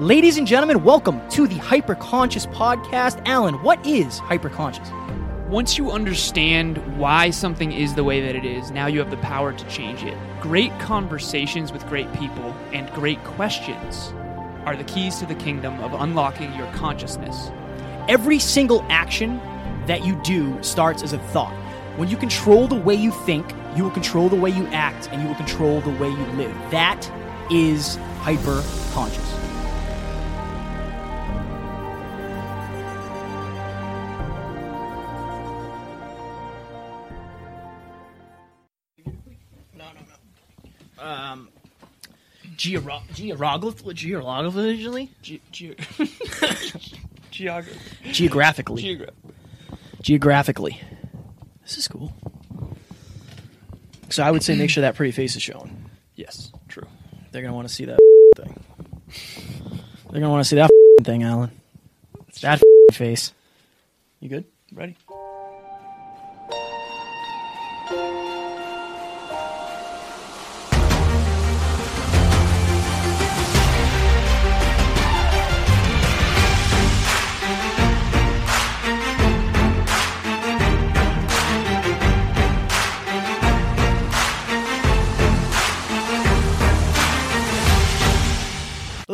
Ladies and gentlemen, welcome to the Hyperconscious Podcast. Alan, what is hyperconscious? Once you understand why something is the way that it is, now you have the power to change it. Great conversations with great people and great questions are the keys to the kingdom of unlocking your consciousness. Every single action that you do starts as a thought. When you control the way you think, you will control the way you act and you will control the way you live. That is hyperconscious. Georo- geograph- geographically? Ge- ge- Geog- Geographically. geogra- geographically. This is cool. So I would say make sure that pretty face is showing. yes, true. They're gonna want to see that thing. They're gonna want to see that thing, Alan. That face. You good? Ready?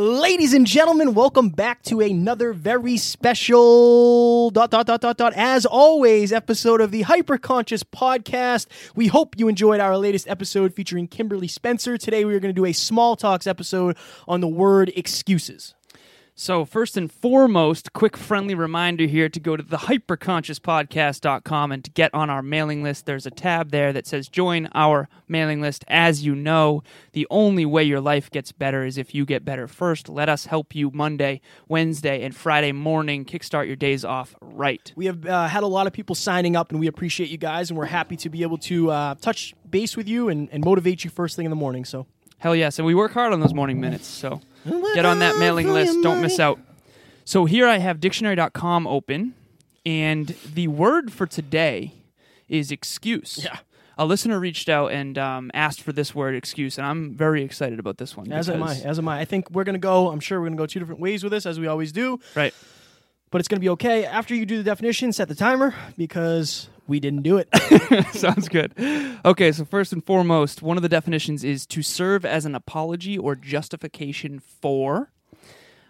Ladies and gentlemen, welcome back to another very special dot dot dot dot dot as always episode of the Hyperconscious Podcast. We hope you enjoyed our latest episode featuring Kimberly Spencer. Today we are going to do a small talks episode on the word excuses. So, first and foremost, quick friendly reminder here to go to the hyperconsciouspodcast.com and to get on our mailing list. There's a tab there that says join our mailing list. As you know, the only way your life gets better is if you get better first. Let us help you Monday, Wednesday, and Friday morning kickstart your days off right. We have uh, had a lot of people signing up, and we appreciate you guys, and we're happy to be able to uh, touch base with you and, and motivate you first thing in the morning. So Hell yes, and we work hard on those morning minutes. So get on that mailing list. Don't miss out. So here I have dictionary.com open, and the word for today is excuse. Yeah. A listener reached out and um, asked for this word excuse, and I'm very excited about this one. As am I. As am I. I think we're gonna go. I'm sure we're gonna go two different ways with this, as we always do. Right. But it's gonna be okay. After you do the definition, set the timer because we didn't do it. Sounds good. Okay, so first and foremost, one of the definitions is to serve as an apology or justification for,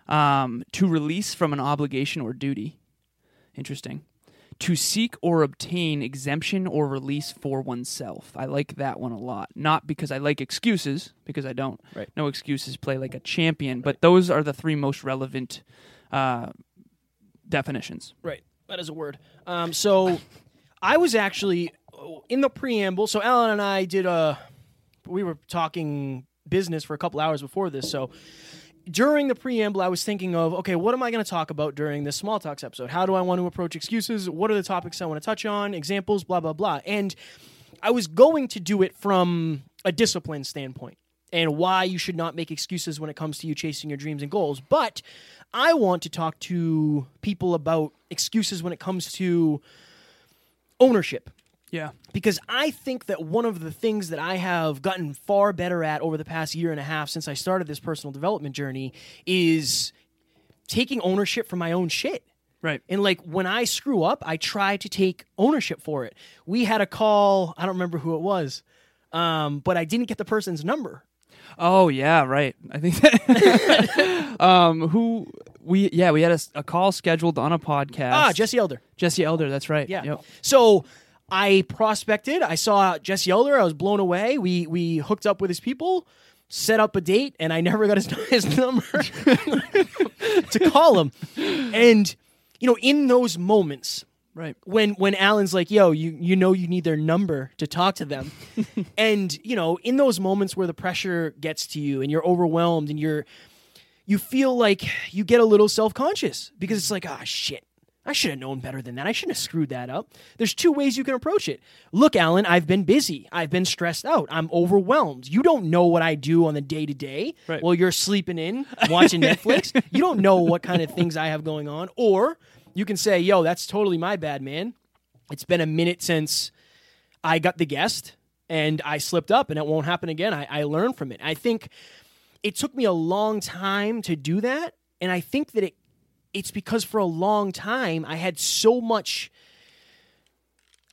um, to release from an obligation or duty. Interesting. To seek or obtain exemption or release for oneself. I like that one a lot. Not because I like excuses, because I don't. Right. No excuses play like a champion, but those are the three most relevant uh, definitions. right. That is a word. Um, so I was actually uh, in the preamble. So Alan and I did a. We were talking business for a couple hours before this. So during the preamble, I was thinking of, okay, what am I going to talk about during this small talks episode? How do I want to approach excuses? What are the topics I want to touch on? Examples, blah, blah, blah. And I was going to do it from a discipline standpoint and why you should not make excuses when it comes to you chasing your dreams and goals. But I want to talk to people about excuses when it comes to ownership Yeah. because I think that one of the things that I have gotten far better at over the past year and a half since I started this personal development journey is taking ownership for my own shit. Right. And like when I screw up, I try to take ownership for it. We had a call, I don't remember who it was, um, but I didn't get the person's number. Oh yeah, right. I think that um who we yeah, we had a call scheduled on a podcast. Ah, Jesse Elder. Jesse Elder, that's right. Yeah. Yep. So I prospected. I saw Jesse Elder. I was blown away. We we hooked up with his people, set up a date, and I never got his, his number to call him. And you know, in those moments, Right. when when Alan's like, "Yo, you you know you need their number to talk to them," and you know, in those moments where the pressure gets to you and you're overwhelmed and you're you feel like you get a little self conscious because it's like, ah, shit. I should have known better than that. I shouldn't have screwed that up. There's two ways you can approach it. Look, Alan, I've been busy. I've been stressed out. I'm overwhelmed. You don't know what I do on the day to day while you're sleeping in, watching Netflix. You don't know what kind of things I have going on. Or you can say, yo, that's totally my bad, man. It's been a minute since I got the guest and I slipped up and it won't happen again. I, I learned from it. I think it took me a long time to do that. and I think that it it's because for a long time I had so much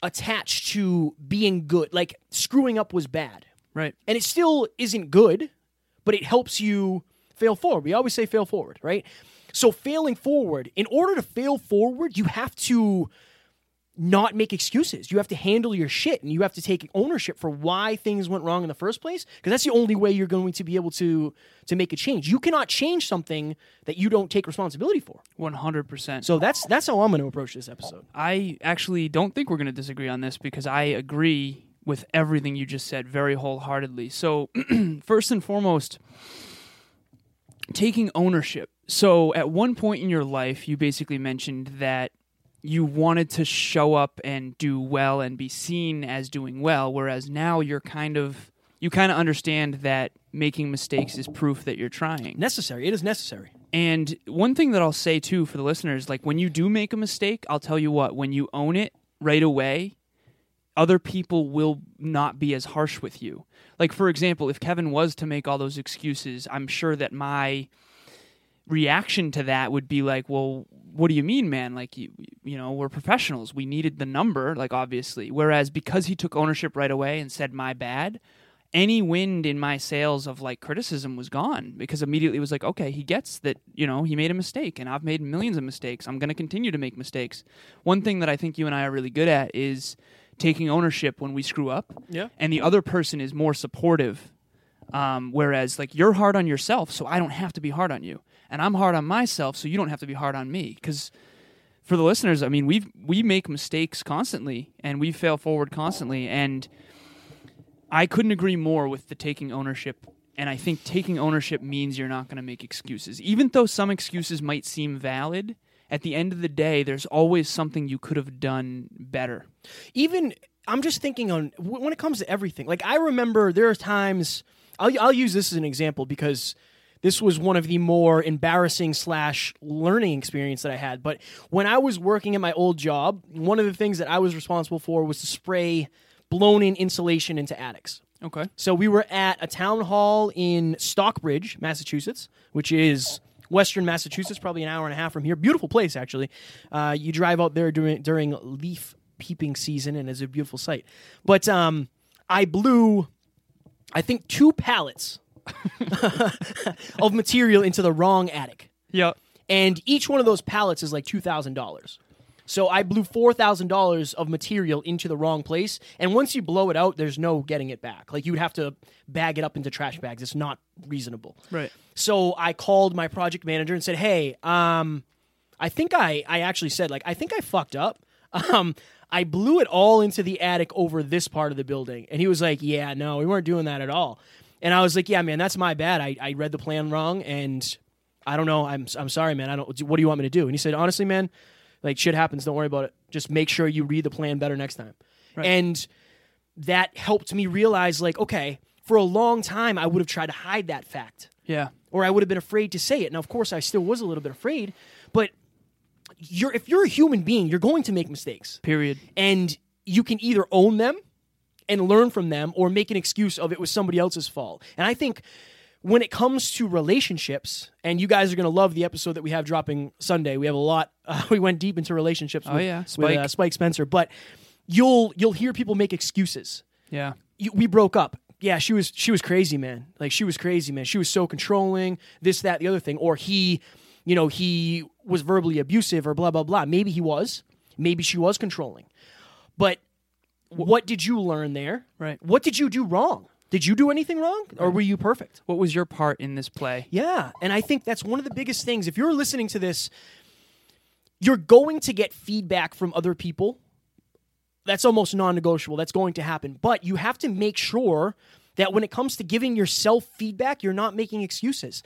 attached to being good. Like screwing up was bad. Right. And it still isn't good, but it helps you fail forward. We always say fail forward, right? So failing forward, in order to fail forward, you have to not make excuses. You have to handle your shit and you have to take ownership for why things went wrong in the first place because that's the only way you're going to be able to to make a change. You cannot change something that you don't take responsibility for. One hundred percent. So that's that's how I'm going to approach this episode. I actually don't think we're going to disagree on this because I agree with everything you just said very wholeheartedly. So, first and foremost, taking ownership. So, at one point in your life, you basically mentioned that you wanted to show up and do well and be seen as doing well, whereas now you're kind of you kind of understand that making mistakes is proof that you're trying. Necessary. It is necessary. And one thing that I'll say too for the listeners, like when you do make a mistake, I'll tell you what, when you own it right away, other people will not be as harsh with you. Like for example, if Kevin was to make all those excuses, I'm sure that my reaction to that would be like, "Well, what do you mean, man? Like you you know, we're professionals. We needed the number, like obviously." Whereas because he took ownership right away and said, "My bad," any wind in my sails of like criticism was gone because immediately it was like, okay, he gets that, you know, he made a mistake and I've made millions of mistakes. I'm going to continue to make mistakes. One thing that I think you and I are really good at is taking ownership when we screw up. Yeah. And the other person is more supportive. Um, whereas like you're hard on yourself, so I don't have to be hard on you. And I'm hard on myself, so you don't have to be hard on me. Because for the listeners, I mean, we we make mistakes constantly and we fail forward constantly. And I couldn't agree more with the taking ownership. And I think taking ownership means you're not going to make excuses. Even though some excuses might seem valid, at the end of the day, there's always something you could have done better. Even I'm just thinking on when it comes to everything. Like I remember there are times I'll I'll use this as an example because this was one of the more embarrassing slash learning experience that I had. But when I was working at my old job, one of the things that I was responsible for was to spray blown in insulation into attics. Okay. So we were at a town hall in Stockbridge, Massachusetts, which is western Massachusetts, probably an hour and a half from here. Beautiful place, actually. Uh, you drive out there during during leaf peeping season, and it's a beautiful sight. But um, I blew, I think, two pallets of material into the wrong attic, Yeah. and each one of those pallets is like two thousand dollars. So I blew four thousand dollars of material into the wrong place, and once you blow it out, there's no getting it back. Like you would have to bag it up into trash bags. It's not reasonable. Right. So I called my project manager and said, "Hey, um, I think I I actually said like I think I fucked up. Um, I blew it all into the attic over this part of the building." And he was like, "Yeah, no, we weren't doing that at all." And I was like, "Yeah, man, that's my bad. I, I read the plan wrong, and I don't know. I'm I'm sorry, man. I don't. What do you want me to do?" And he said, "Honestly, man, like shit happens. Don't worry about it. Just make sure you read the plan better next time." And that helped me realize, like, okay, for a long time, I would have tried to hide that fact Yeah. or I would have been afraid to say it. Now, of course, I still was a little bit afraid, but you're if you're a human being, you're going to make mistakes, Period. and you can either own them and learn from them, or make an excuse of it was somebody else's fault. And I think when it comes to relationships, and you guys are going to love the episode that we have dropping Sunday. We have a lot. Uh, we went deep into relationships. Oh, with, yeah. with, Spike. uh, Spike Spencer, but you'll you'll hear people make excuses Yeah. you, we broke up. Yeah, she was she was crazy, man. Like she was crazy, man. She was so controlling, this, that, the other thing. Or he, you know, he was verbally abusive or blah blah blah. Maybe he was. Maybe she was controlling. But what did you learn there? Right. What did you do wrong? Did you do anything wrong? Or were you perfect? What was your part in this play? Yeah. And I think that's one of the biggest things. If you're listening to this, you're going to get feedback from other people. That's almost non negotiable. That's going to happen. But you have to make sure that when it comes to giving yourself feedback, you're not making excuses.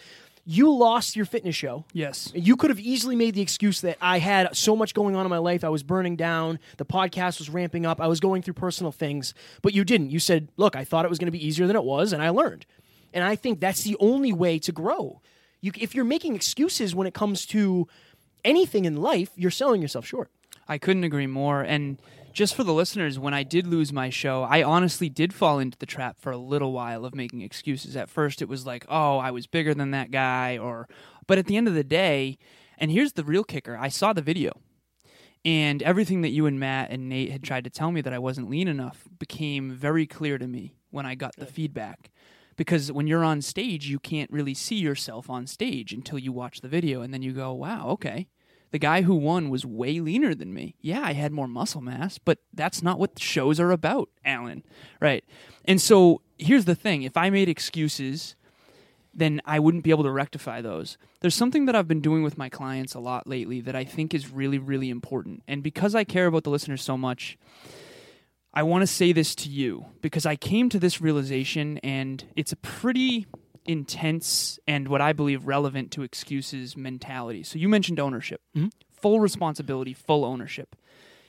You lost your fitness show. Yes. You could have easily made the excuse that I had so much going on in my life. I was burning down. The podcast was ramping up. I was going through personal things. But you didn't. You said, look, I thought it was going to be easier than it was, and I learned. And I think that's the only way to grow. You, if you're making excuses when it comes to anything in life, you're selling yourself short. I couldn't agree more. And just for the listeners, when I did lose my show, I honestly did fall into the trap for a little while of making excuses. At first, it was like, "Oh, I was bigger than that guy," or, but at the end of the day, and here's the real kicker: I saw the video, and everything that you and Matt and Nate had tried to tell me that I wasn't lean enough became very clear to me when I got the feedback. Because when you're on stage, you can't really see yourself on stage until you watch the video, and then you go, "Wow, okay." The guy who won was way leaner than me. Yeah, I had more muscle mass, but that's not what shows are about, Alan. Right. And so here's the thing if I made excuses, then I wouldn't be able to rectify those. There's something that I've been doing with my clients a lot lately that I think is really, really important. And because I care about the listeners so much, I want to say this to you because I came to this realization and it's a pretty intense and what I believe relevant to excuses mentality. So you mentioned ownership, Mhm. full responsibility, full ownership.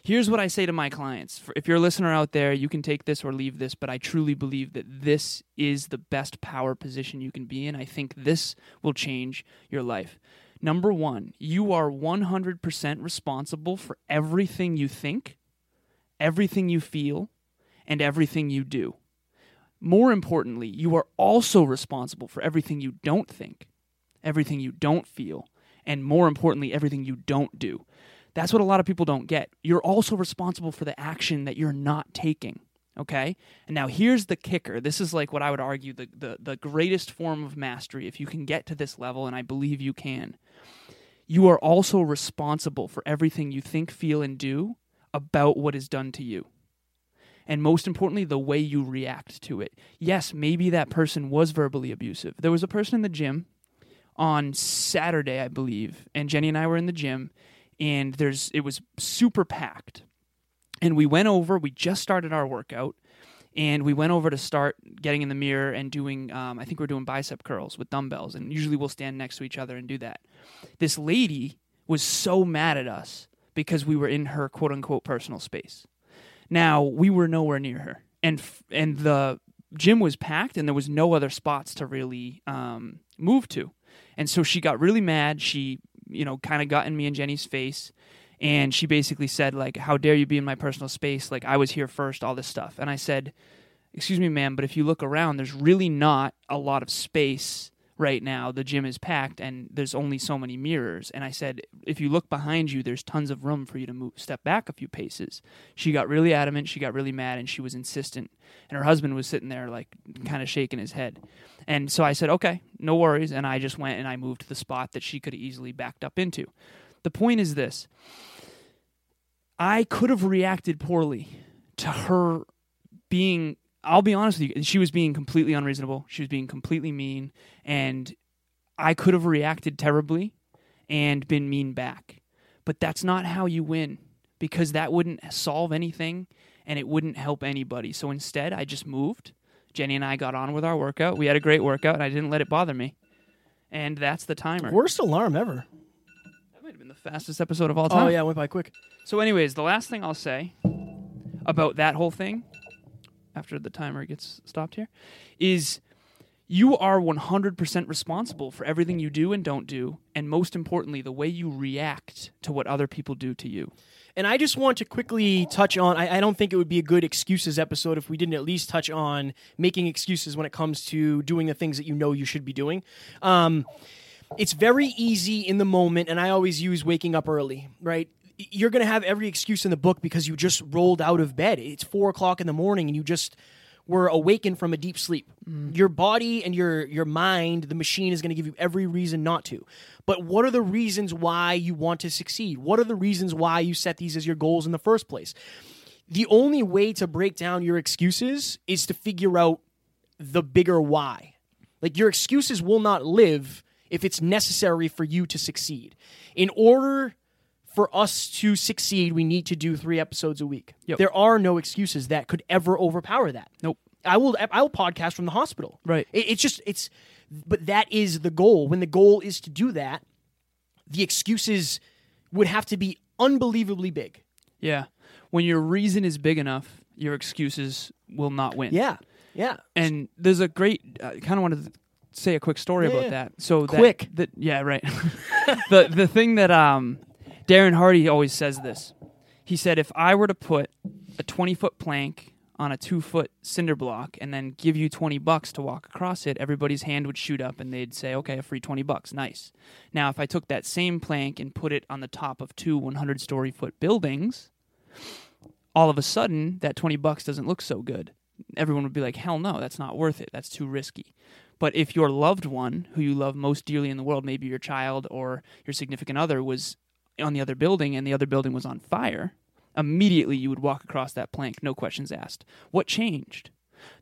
Here's what I say to my clients. If you're a listener out there, you can take this or leave this, but I truly believe that this is the best power position you can be in. I think this will change your life. Number one, you are 100% responsible for everything you think, everything you feel, and everything you do. More importantly, you are also responsible for everything you don't think, everything you don't feel, and more importantly, everything you don't do. That's what a lot of people don't get. You're also responsible for the action that you're not taking. Okay? And now here's the kicker. This is like what I would argue the, the, the greatest form of mastery. If you can get to this level, and I believe you can, you are also responsible for everything you think, feel, and do about what is done to you and most importantly, the way you react to it. Yes, maybe that person was verbally abusive. There was a person in the gym on Saturday, I believe, and Jenny and I were in the gym, and there's it was super packed, and we went over. We just started our workout, and we went over to start getting in the mirror and doing. Um, I think we're doing bicep curls with dumbbells, and usually we'll stand next to each other and do that. This lady was so mad at us because we were in her quote unquote personal space. Now we were nowhere near her, and f- and the gym was packed, and there was no other spots to really um, move to, and so she got really mad. She you know kind of got in me and Jenny's face, and she basically said like, "How dare you be in my personal space? Like I was here first, all this stuff." And I said, "Excuse me, ma'am, but if you look around, there's really not a lot of space." Right now, the gym is packed and there's only so many mirrors. And I said, if you look behind you, there's tons of room for you to move, step back a few paces. She got really adamant. She got really mad and she was insistent. And her husband was sitting there like kind of shaking his head. And so i said okay no worries. And i just went and i moved to the spot that she could have easily backed up into. The point is this. I could have reacted poorly to her being i'll be honest with you she was being completely unreasonable she was being completely mean and i could have reacted terribly and been mean back but that's not how you win because that wouldn't solve anything and it wouldn't help anybody. So instead, I just moved. Jenny and I got on with our workout. We had a great workout, and I didn't let it bother me. And that's the timer. Worst alarm ever. That might have been the fastest episode of all oh, time. Oh yeah, it went by quick. So, anyways, the last thing I'll say about that whole thing, after the timer gets stopped here, is you are 100% responsible for everything you do and don't do, and most importantly, the way you react to what other people do to you. And I just want to quickly touch on. I, I don't think it would be a good excuses episode if we didn't at least touch on making excuses when it comes to doing the things that you know you should be doing. Um, it's very easy in the moment, and I always use waking up early, right? You're going to have every excuse in the book because you just rolled out of bed. It's four o'clock in the morning, and you just were awakened from a deep sleep. Mm. Your body and your your mind, the machine is going to give you every reason not to. But what are the reasons why you want to succeed? What are the reasons why you set these as your goals in the first place? The only way to break down your excuses is to figure out the bigger why. Like your excuses will not live if it's necessary for you to succeed. In order for us to succeed, we need to do three episodes a week. Yep. There are no excuses that could ever overpower that. Nope. I will. I will podcast from the hospital. Right. It, it's just. It's. But that is the goal. When the goal is to do that, the excuses would have to be unbelievably big. Yeah. When your reason is big enough, your excuses will not win. Yeah. Yeah. And there's a great, I kind of wanted to say a quick story Yeah, about yeah. that. So that- Quick. That, yeah, right. the the thing that um, Darren Hardy always says this. He said, if I were to put a 20 foot plank on a two foot cinder block and then give you 20 bucks to walk across it, everybody's hand would shoot up and they'd say, okay, a free 20 bucks. Nice. Now, if I took that same plank and put it on the top of two 100 story foot buildings, all of a sudden that 20 bucks doesn't look so good. Everyone would be like, hell no, that's not worth it. That's too risky. But if your loved one, who you love most dearly in the world, maybe your child or your significant other, was on the other building and the other building was on fire, immediately you would walk across that plank, no questions asked. What changed?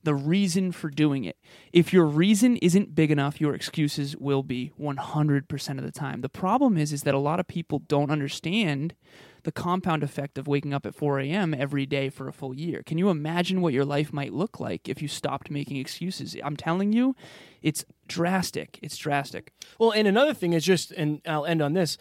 The reason for doing it. If your reason isn't big enough, your excuses will be 100% of the time. The problem is is that a lot of people don't understand the compound effect of waking up at 4 a.m. every day for a full year. Can you imagine what your life might look like if you stopped making excuses? I'm telling you, it's drastic. It's drastic. Well, and another thing is just, and I'll end on this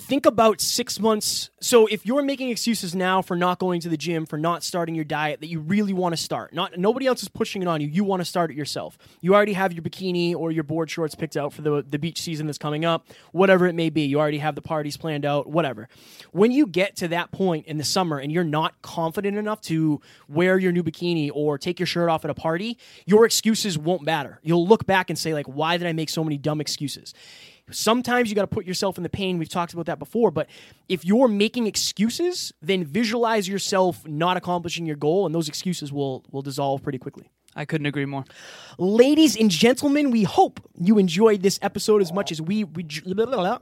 think about six months. So if you're making excuses now for not going to the gym, for not starting your diet that you really want to start, not nobody else is pushing it on you. You want to start it yourself. You already have your bikini or your board shorts picked out for the the beach season that's coming up, whatever it may be. You already have the parties planned out, whatever. When you get to that point in the summer and you're not confident enough to wear your new bikini or take your shirt off at a party, your excuses won't matter. You'll look back and say like, why did I make so many dumb excuses? Sometimes you got to put yourself in the pain. We've talked about that before. But if you're making excuses, then visualize yourself not accomplishing your goal, and those excuses will will dissolve pretty quickly. I couldn't agree more. Ladies and gentlemen, we hope you enjoyed this episode as much as we, we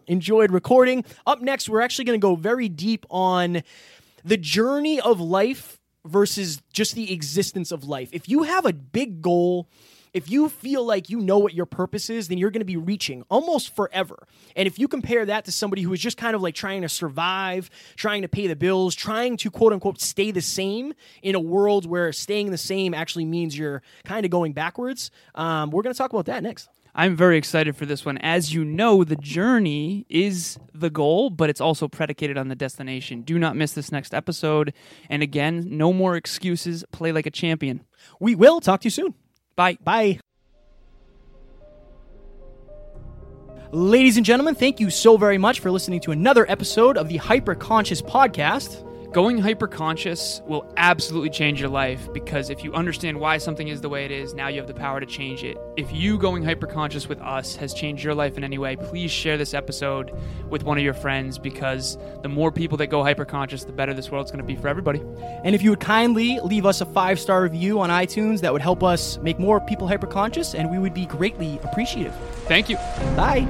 enjoyed recording. Up next, we're actually going to go very deep on the journey of life versus just the existence of life. If you have a big goal, if you feel like you know what your purpose is, then you're going to be reaching almost forever. And if you compare that to somebody who is just kind of like trying to survive, trying to pay the bills, trying to quote unquote stay the same in a world where staying the same actually means you're kind of going backwards, um, we're going to talk about that next. I'm very excited for this one. As you know, the journey is the goal, but it's also predicated on the destination. Do not miss this next episode. And again, no more excuses. Play like a champion. We will talk to you soon. Bye. Bye. Ladies and gentlemen, thank you so very much for listening to another episode of the Hyper Conscious Podcast. Going hyperconscious will absolutely change your life because if you understand why something is the way it is, now you have the power to change it. If you going hyperconscious with us has changed your life in any way, please share this episode with one of your friends because the more people that go hyperconscious, the better this world's going to be for everybody. And if you would kindly leave us a five star review on iTunes, that would help us make more people hyperconscious and we would be greatly appreciative. Thank you. Bye.